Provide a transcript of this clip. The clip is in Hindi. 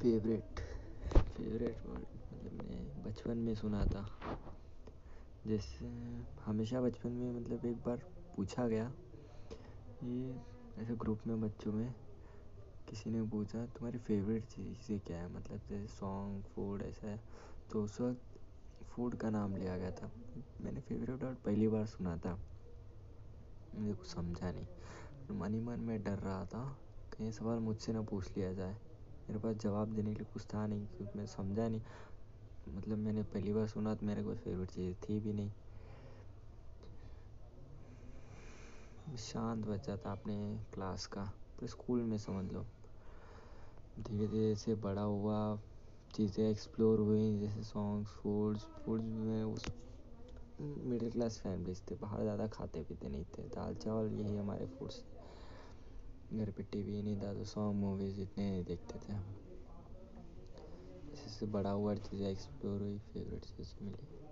फेवरेट फेवरेट वर्ड मतलब मैंने बचपन में सुना था। जैसे हमेशा बचपन में मतलब एक बार पूछा गया, ये ऐसे ग्रुप में, बच्चों में किसी ने पूछा, तुम्हारी फेवरेट चीज़ें क्या है? मतलब जैसे सॉन्ग फ़ूड ऐसा है। तो उस वक्त फ़ूड का नाम लिया गया था। मैंने फेवरेट वर्ड पहली बार सुना था। मुझे कुछ समझा नहीं। मन ही मन में डर रहा था, कहीं सवाल मुझसे ना पूछ लिया जाए। मेरे पास जवाब देने के लिए कुछ था नहीं, क्योंकि मैं समझा नहीं। मतलब मैंने पहली बार सुना तो मेरे कोई फेवरेट चीज़ थी भी नहीं। शांत बच्चा था अपने क्लास का तो स्कूल में समझ लो। धीरे धीरे जैसे बड़ा हुआ, चीज़ें एक्सप्लोर हुई, जैसे सॉन्ग्स फूड्स फूड्स में उस मिडिल क्लास फैमिलीज़ थे, बाहर ज़्यादा खाते पीते नहीं थे दाल चावल यही हमारे फूड्स घर पे टीवी नहीं था तो सॉन्ग मूवीज़ इतने नहीं देखते थे हम। इससे बड़ा हुआ चीज़ें एक्सप्लोर हुई फेवरेट चीज़ मिली।